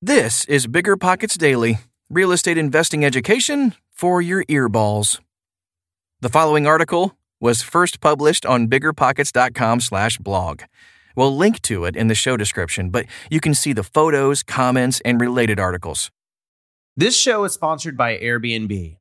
This is Bigger Pockets Daily, real estate investing education for your earballs. The following article was first published on biggerpockets.com/blog. We'll link to it in the show description, but you can see the photos, comments, and related articles. This show is sponsored by Airbnb.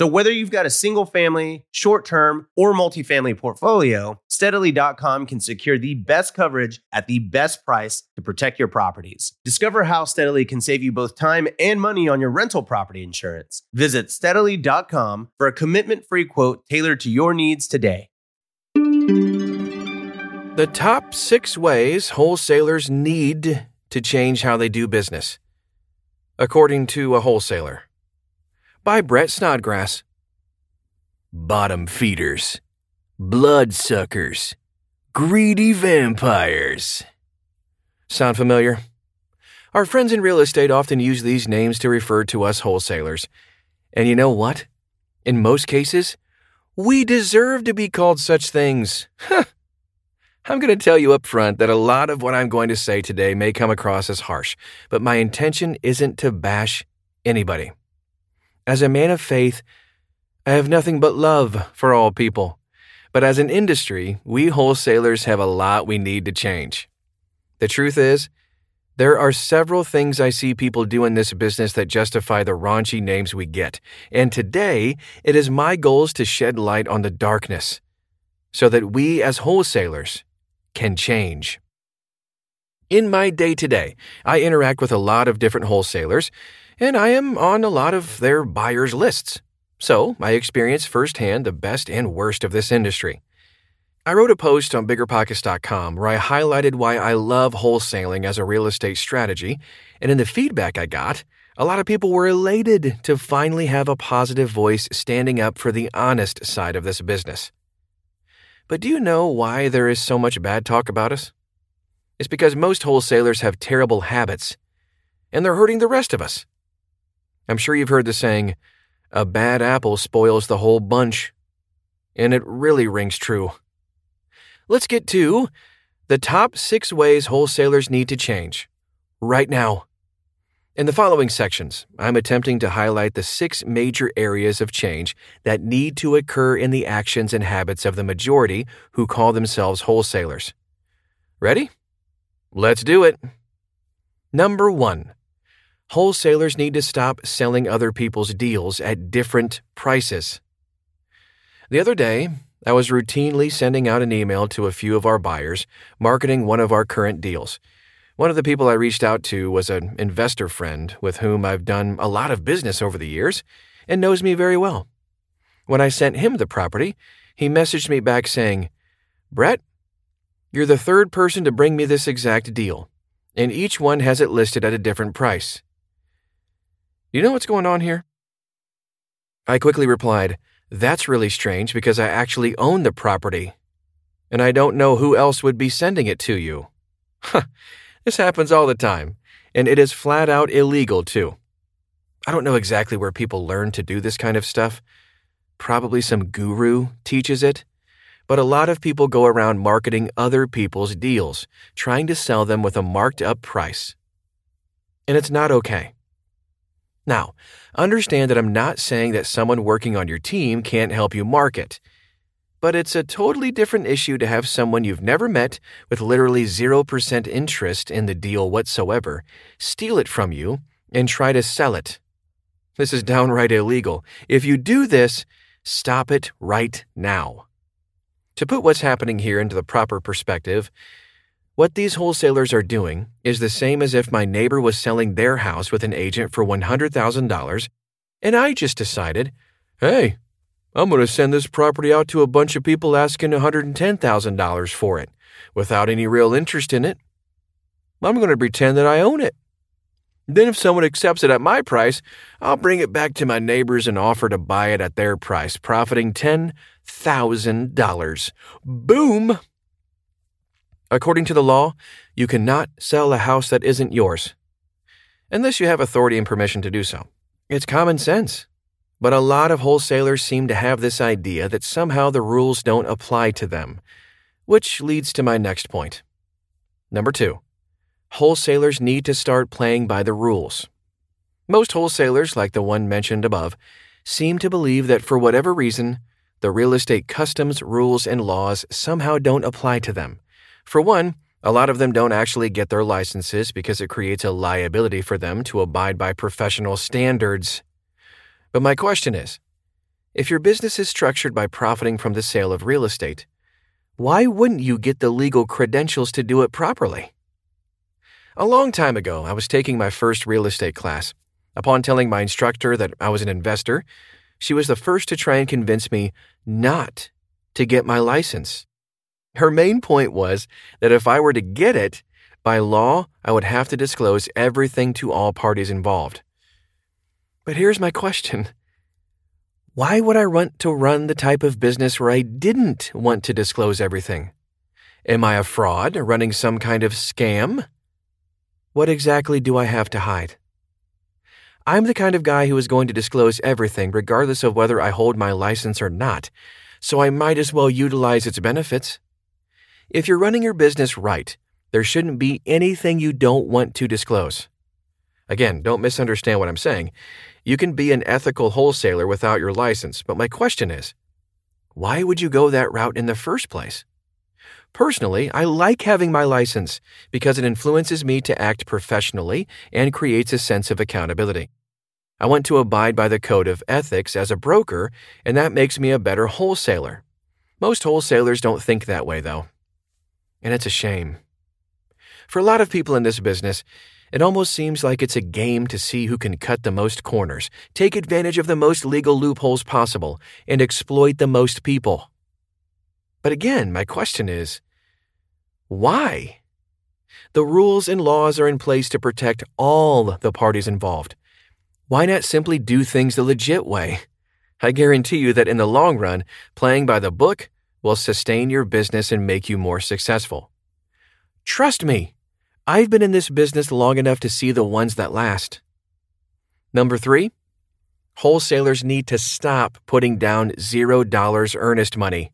So whether you've got a single family, short term, or multifamily portfolio, steadily.com can secure the best coverage at the best price to protect your properties. Discover how Steadily can save you both time and money on your rental property insurance. Visit steadily.com for a commitment free quote tailored to your needs today. The top six ways wholesalers need to change how they do business, according to a wholesaler. By Brett Snodgrass. Bottom feeders, bloodsuckers, greedy vampires. Sound familiar? Our friends in real estate often use these names to refer to us wholesalers. And you know what? In most cases, we deserve to be called such things. I'm going to tell you up front that a lot of what I'm going to say today may come across as harsh, but my intention isn't to bash anybody. As a man of faith, I have nothing but love for all people. But as an industry, we wholesalers have a lot we need to change. The truth is, there are several things I see people do in this business that justify the raunchy names we get. And today, it is my goals to shed light on the darkness so that we as wholesalers can change. In my day to day, I interact with a lot of different wholesalers, and I am on a lot of their buyers' lists. So I experience firsthand the best and worst of this industry. I wrote a post on biggerpockets.com where I highlighted why I love wholesaling as a real estate strategy, and in the feedback I got, a lot of people were elated to finally have a positive voice standing up for the honest side of this business. But do you know why there is so much bad talk about us? It's because most wholesalers have terrible habits, and they're hurting the rest of us. I'm sure you've heard the saying, a bad apple spoils the whole bunch. And it really rings true. Let's get to the top six ways wholesalers need to change right now. In the following sections, I'm attempting to highlight the six major areas of change that need to occur in the actions and habits of the majority who call themselves wholesalers. Ready? Let's do it. Number one, wholesalers need to stop selling other people's deals at different prices. The other day, I was routinely sending out an email to a few of our buyers marketing one of our current deals. One of the people I reached out to was an investor friend with whom I've done a lot of business over the years and knows me very well. When I sent him the property, he messaged me back saying, Brett, you're the third person to bring me this exact deal, and each one has it listed at a different price. Do you know what's going on here? I quickly replied, That's really strange because I actually own the property, and I don't know who else would be sending it to you. This happens all the time, and it is flat out illegal, too. I don't know exactly where people learn to do this kind of stuff. Probably some guru teaches it. But a lot of people go around marketing other people's deals, trying to sell them with a marked up price. And it's not okay. Now, understand that I'm not saying that someone working on your team can't help you market. But it's a totally different issue to have someone you've never met with literally 0% interest in the deal whatsoever steal it from you and try to sell it. This is downright illegal. If you do this, stop it right now. To put what's happening here into the proper perspective, what these wholesalers are doing is the same as if my neighbor was selling their house with an agent for $100,000 and I just decided, hey, I'm going to send this property out to a bunch of people asking $110,000 for it without any real interest in it. I'm going to pretend that I own it. Then, if someone accepts it at my price, I'll bring it back to my neighbors and offer to buy it at their price, profiting $10,000. Boom! According to the law, you cannot sell a house that isn't yours, unless you have authority and permission to do so. It's common sense. But a lot of wholesalers seem to have this idea that somehow the rules don't apply to them, which leads to my next point. Number two, wholesalers need to start playing by the rules. Most wholesalers, like the one mentioned above, seem to believe that for whatever reason, the real estate customs, rules, and laws somehow don't apply to them. For one, a lot of them don't actually get their licenses because it creates a liability for them to abide by professional standards but my question is if your business is structured by profiting from the sale of real estate, why wouldn't you get the legal credentials to do it properly? A long time ago, I was taking my first real estate class. Upon telling my instructor that I was an investor, she was the first to try and convince me not to get my license. Her main point was that if I were to get it, by law, I would have to disclose everything to all parties involved. But here's my question Why would I want to run the type of business where I didn't want to disclose everything? Am I a fraud running some kind of scam? What exactly do I have to hide? I'm the kind of guy who is going to disclose everything regardless of whether I hold my license or not, so I might as well utilize its benefits. If you're running your business right, there shouldn't be anything you don't want to disclose. Again, don't misunderstand what I'm saying. You can be an ethical wholesaler without your license, but my question is why would you go that route in the first place? Personally, I like having my license because it influences me to act professionally and creates a sense of accountability. I want to abide by the code of ethics as a broker, and that makes me a better wholesaler. Most wholesalers don't think that way, though. And it's a shame. For a lot of people in this business, it almost seems like it's a game to see who can cut the most corners, take advantage of the most legal loopholes possible, and exploit the most people. But again, my question is why? The rules and laws are in place to protect all the parties involved. Why not simply do things the legit way? I guarantee you that in the long run, playing by the book will sustain your business and make you more successful. Trust me, I've been in this business long enough to see the ones that last. Number three, wholesalers need to stop putting down $0 earnest money.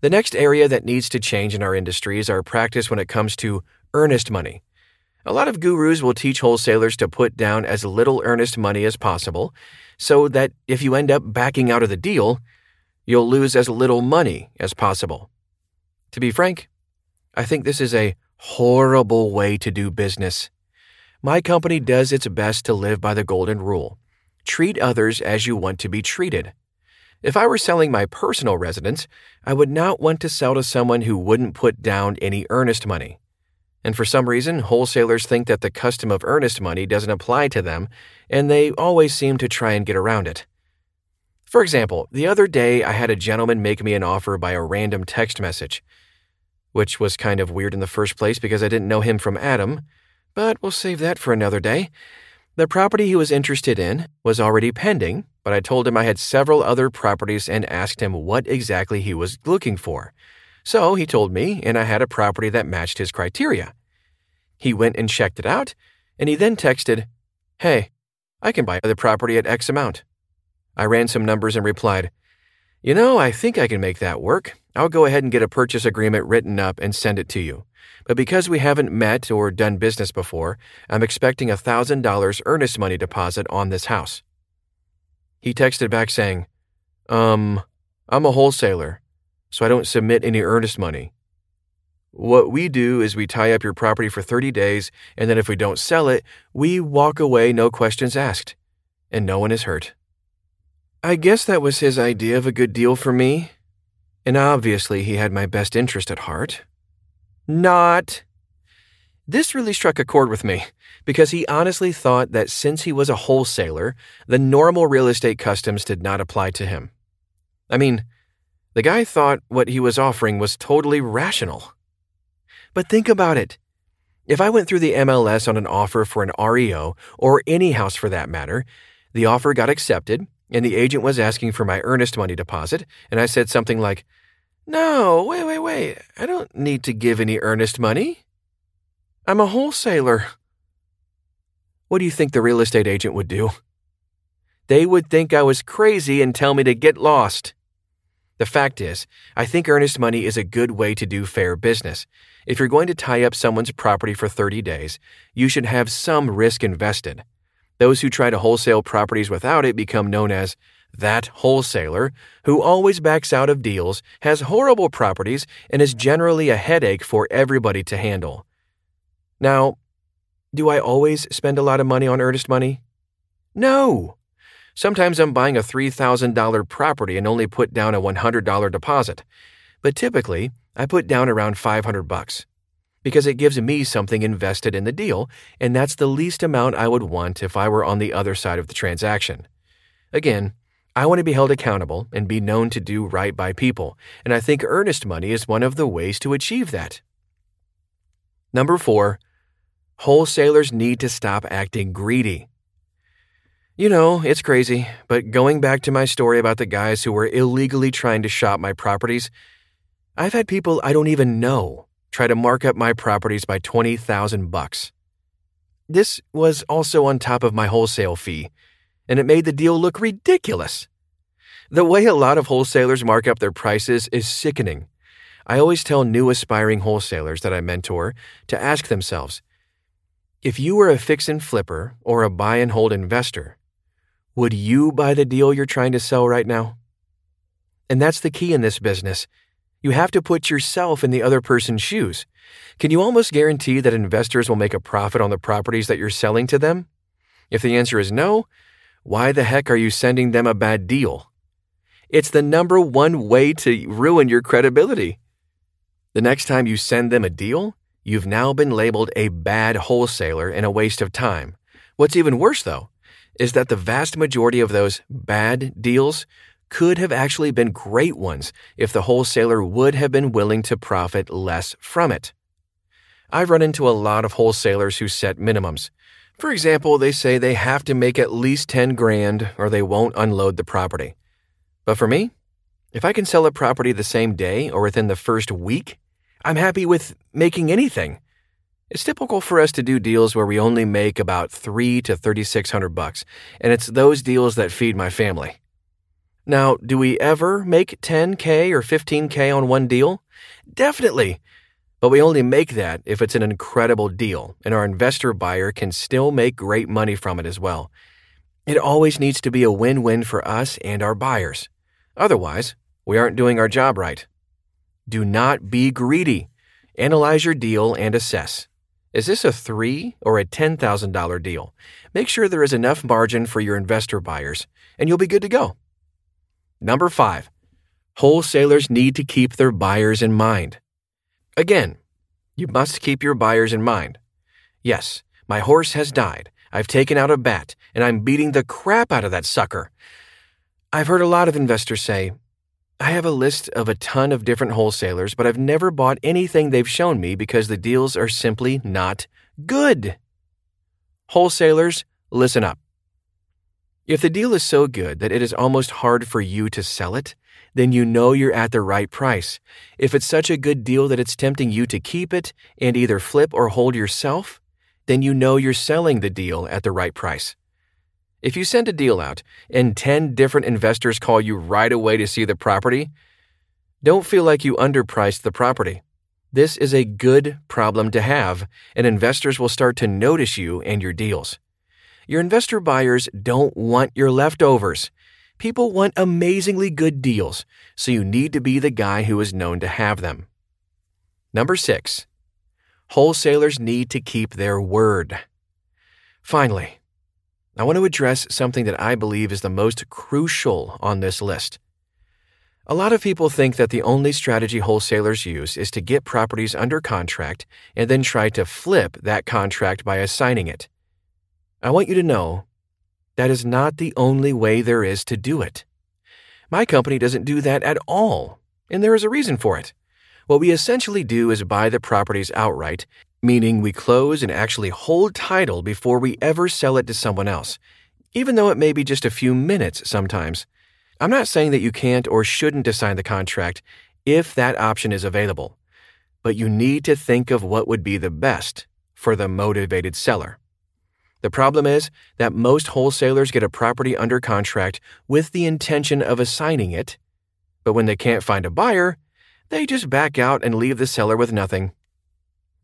The next area that needs to change in our industry is our practice when it comes to earnest money. A lot of gurus will teach wholesalers to put down as little earnest money as possible so that if you end up backing out of the deal, you'll lose as little money as possible. To be frank, I think this is a horrible way to do business. My company does its best to live by the golden rule treat others as you want to be treated. If I were selling my personal residence, I would not want to sell to someone who wouldn't put down any earnest money. And for some reason, wholesalers think that the custom of earnest money doesn't apply to them, and they always seem to try and get around it. For example, the other day I had a gentleman make me an offer by a random text message, which was kind of weird in the first place because I didn't know him from Adam, but we'll save that for another day. The property he was interested in was already pending, but I told him I had several other properties and asked him what exactly he was looking for. So he told me, and I had a property that matched his criteria. He went and checked it out, and he then texted, Hey, I can buy the property at X amount. I ran some numbers and replied, You know, I think I can make that work. I'll go ahead and get a purchase agreement written up and send it to you. But because we haven't met or done business before, I'm expecting a $1,000 earnest money deposit on this house. He texted back saying, Um, I'm a wholesaler, so I don't submit any earnest money. What we do is we tie up your property for 30 days, and then if we don't sell it, we walk away no questions asked, and no one is hurt. I guess that was his idea of a good deal for me, and obviously he had my best interest at heart. Not. This really struck a chord with me because he honestly thought that since he was a wholesaler, the normal real estate customs did not apply to him. I mean, the guy thought what he was offering was totally rational. But think about it. If I went through the MLS on an offer for an REO, or any house for that matter, the offer got accepted, and the agent was asking for my earnest money deposit, and I said something like, no, wait, wait, wait. I don't need to give any earnest money. I'm a wholesaler. What do you think the real estate agent would do? They would think I was crazy and tell me to get lost. The fact is, I think earnest money is a good way to do fair business. If you're going to tie up someone's property for 30 days, you should have some risk invested. Those who try to wholesale properties without it become known as that wholesaler, who always backs out of deals, has horrible properties and is generally a headache for everybody to handle. Now, do I always spend a lot of money on earnest money? No. Sometimes I'm buying a $3,000 property and only put down a $100 deposit. But typically, I put down around 500 bucks because it gives me something invested in the deal, and that's the least amount I would want if I were on the other side of the transaction. Again, I want to be held accountable and be known to do right by people, and I think earnest money is one of the ways to achieve that. Number four, wholesalers need to stop acting greedy. You know, it's crazy, but going back to my story about the guys who were illegally trying to shop my properties, I've had people I don't even know try to mark up my properties by 20,000 bucks. This was also on top of my wholesale fee, and it made the deal look ridiculous. The way a lot of wholesalers mark up their prices is sickening. I always tell new aspiring wholesalers that I mentor to ask themselves if you were a fix and flipper or a buy and hold investor, would you buy the deal you're trying to sell right now? And that's the key in this business. You have to put yourself in the other person's shoes. Can you almost guarantee that investors will make a profit on the properties that you're selling to them? If the answer is no, why the heck are you sending them a bad deal? It's the number one way to ruin your credibility. The next time you send them a deal, you've now been labeled a bad wholesaler and a waste of time. What's even worse, though, is that the vast majority of those bad deals could have actually been great ones if the wholesaler would have been willing to profit less from it. I've run into a lot of wholesalers who set minimums. For example, they say they have to make at least 10 grand or they won't unload the property. But for me, if I can sell a property the same day or within the first week, I'm happy with making anything. It's typical for us to do deals where we only make about 3 to 3600 bucks, and it's those deals that feed my family. Now, do we ever make 10k or 15k on one deal? Definitely. But we only make that if it's an incredible deal and our investor buyer can still make great money from it as well. It always needs to be a win win for us and our buyers. Otherwise, we aren't doing our job right. Do not be greedy. Analyze your deal and assess. Is this a three or a $10,000 deal? Make sure there is enough margin for your investor buyers, and you'll be good to go. Number five, wholesalers need to keep their buyers in mind. Again, you must keep your buyers in mind. Yes, my horse has died. I've taken out a bat, and I'm beating the crap out of that sucker. I've heard a lot of investors say, I have a list of a ton of different wholesalers, but I've never bought anything they've shown me because the deals are simply not good. Wholesalers, listen up. If the deal is so good that it is almost hard for you to sell it, then you know you're at the right price. If it's such a good deal that it's tempting you to keep it and either flip or hold yourself, then you know you're selling the deal at the right price. If you send a deal out and 10 different investors call you right away to see the property, don't feel like you underpriced the property. This is a good problem to have, and investors will start to notice you and your deals. Your investor buyers don't want your leftovers. People want amazingly good deals, so you need to be the guy who is known to have them. Number six, wholesalers need to keep their word. Finally, I want to address something that I believe is the most crucial on this list. A lot of people think that the only strategy wholesalers use is to get properties under contract and then try to flip that contract by assigning it. I want you to know that is not the only way there is to do it. My company doesn't do that at all, and there is a reason for it. What we essentially do is buy the properties outright meaning we close and actually hold title before we ever sell it to someone else, even though it may be just a few minutes sometimes. I'm not saying that you can't or shouldn't assign the contract if that option is available, but you need to think of what would be the best for the motivated seller. The problem is that most wholesalers get a property under contract with the intention of assigning it, but when they can't find a buyer, they just back out and leave the seller with nothing.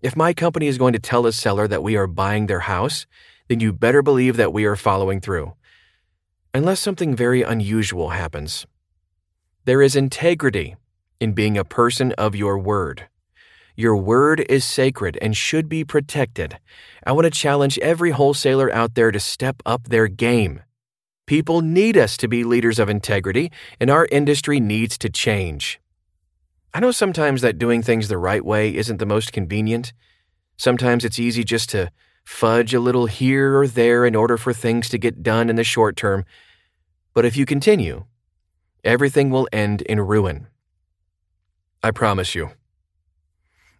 If my company is going to tell a seller that we are buying their house, then you better believe that we are following through. Unless something very unusual happens. There is integrity in being a person of your word. Your word is sacred and should be protected. I want to challenge every wholesaler out there to step up their game. People need us to be leaders of integrity, and our industry needs to change. I know sometimes that doing things the right way isn't the most convenient. Sometimes it's easy just to fudge a little here or there in order for things to get done in the short term. But if you continue, everything will end in ruin. I promise you.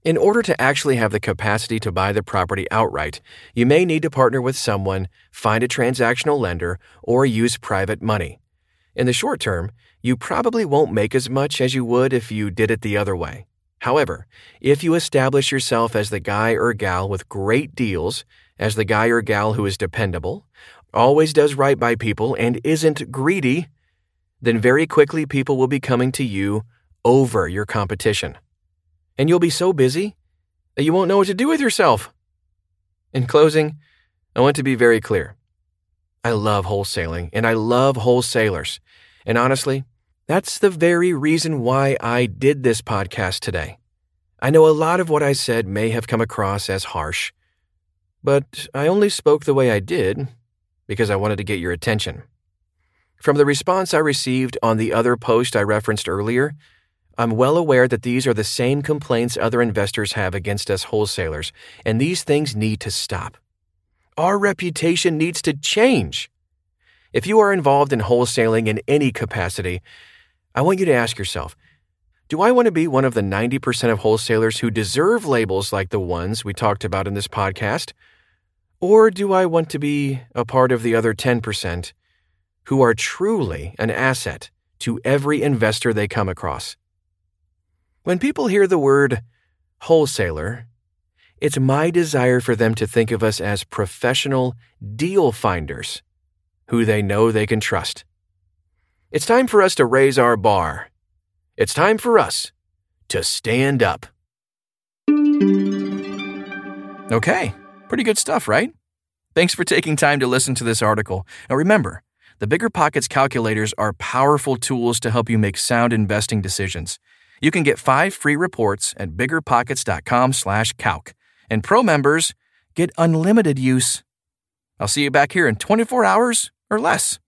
In order to actually have the capacity to buy the property outright, you may need to partner with someone, find a transactional lender, or use private money. In the short term, you probably won't make as much as you would if you did it the other way. However, if you establish yourself as the guy or gal with great deals, as the guy or gal who is dependable, always does right by people, and isn't greedy, then very quickly people will be coming to you over your competition. And you'll be so busy that you won't know what to do with yourself. In closing, I want to be very clear. I love wholesaling and I love wholesalers. And honestly, that's the very reason why I did this podcast today. I know a lot of what I said may have come across as harsh, but I only spoke the way I did because I wanted to get your attention. From the response I received on the other post I referenced earlier, I'm well aware that these are the same complaints other investors have against us wholesalers, and these things need to stop. Our reputation needs to change. If you are involved in wholesaling in any capacity, I want you to ask yourself Do I want to be one of the 90% of wholesalers who deserve labels like the ones we talked about in this podcast? Or do I want to be a part of the other 10% who are truly an asset to every investor they come across? When people hear the word wholesaler, it's my desire for them to think of us as professional deal finders who they know they can trust. It's time for us to raise our bar. It's time for us to stand up. Okay, pretty good stuff, right? Thanks for taking time to listen to this article. Now remember, the Bigger Pockets calculators are powerful tools to help you make sound investing decisions. You can get five free reports at biggerpockets.com slash calc. and pro members get unlimited use. I'll see you back here in 24 hours or less.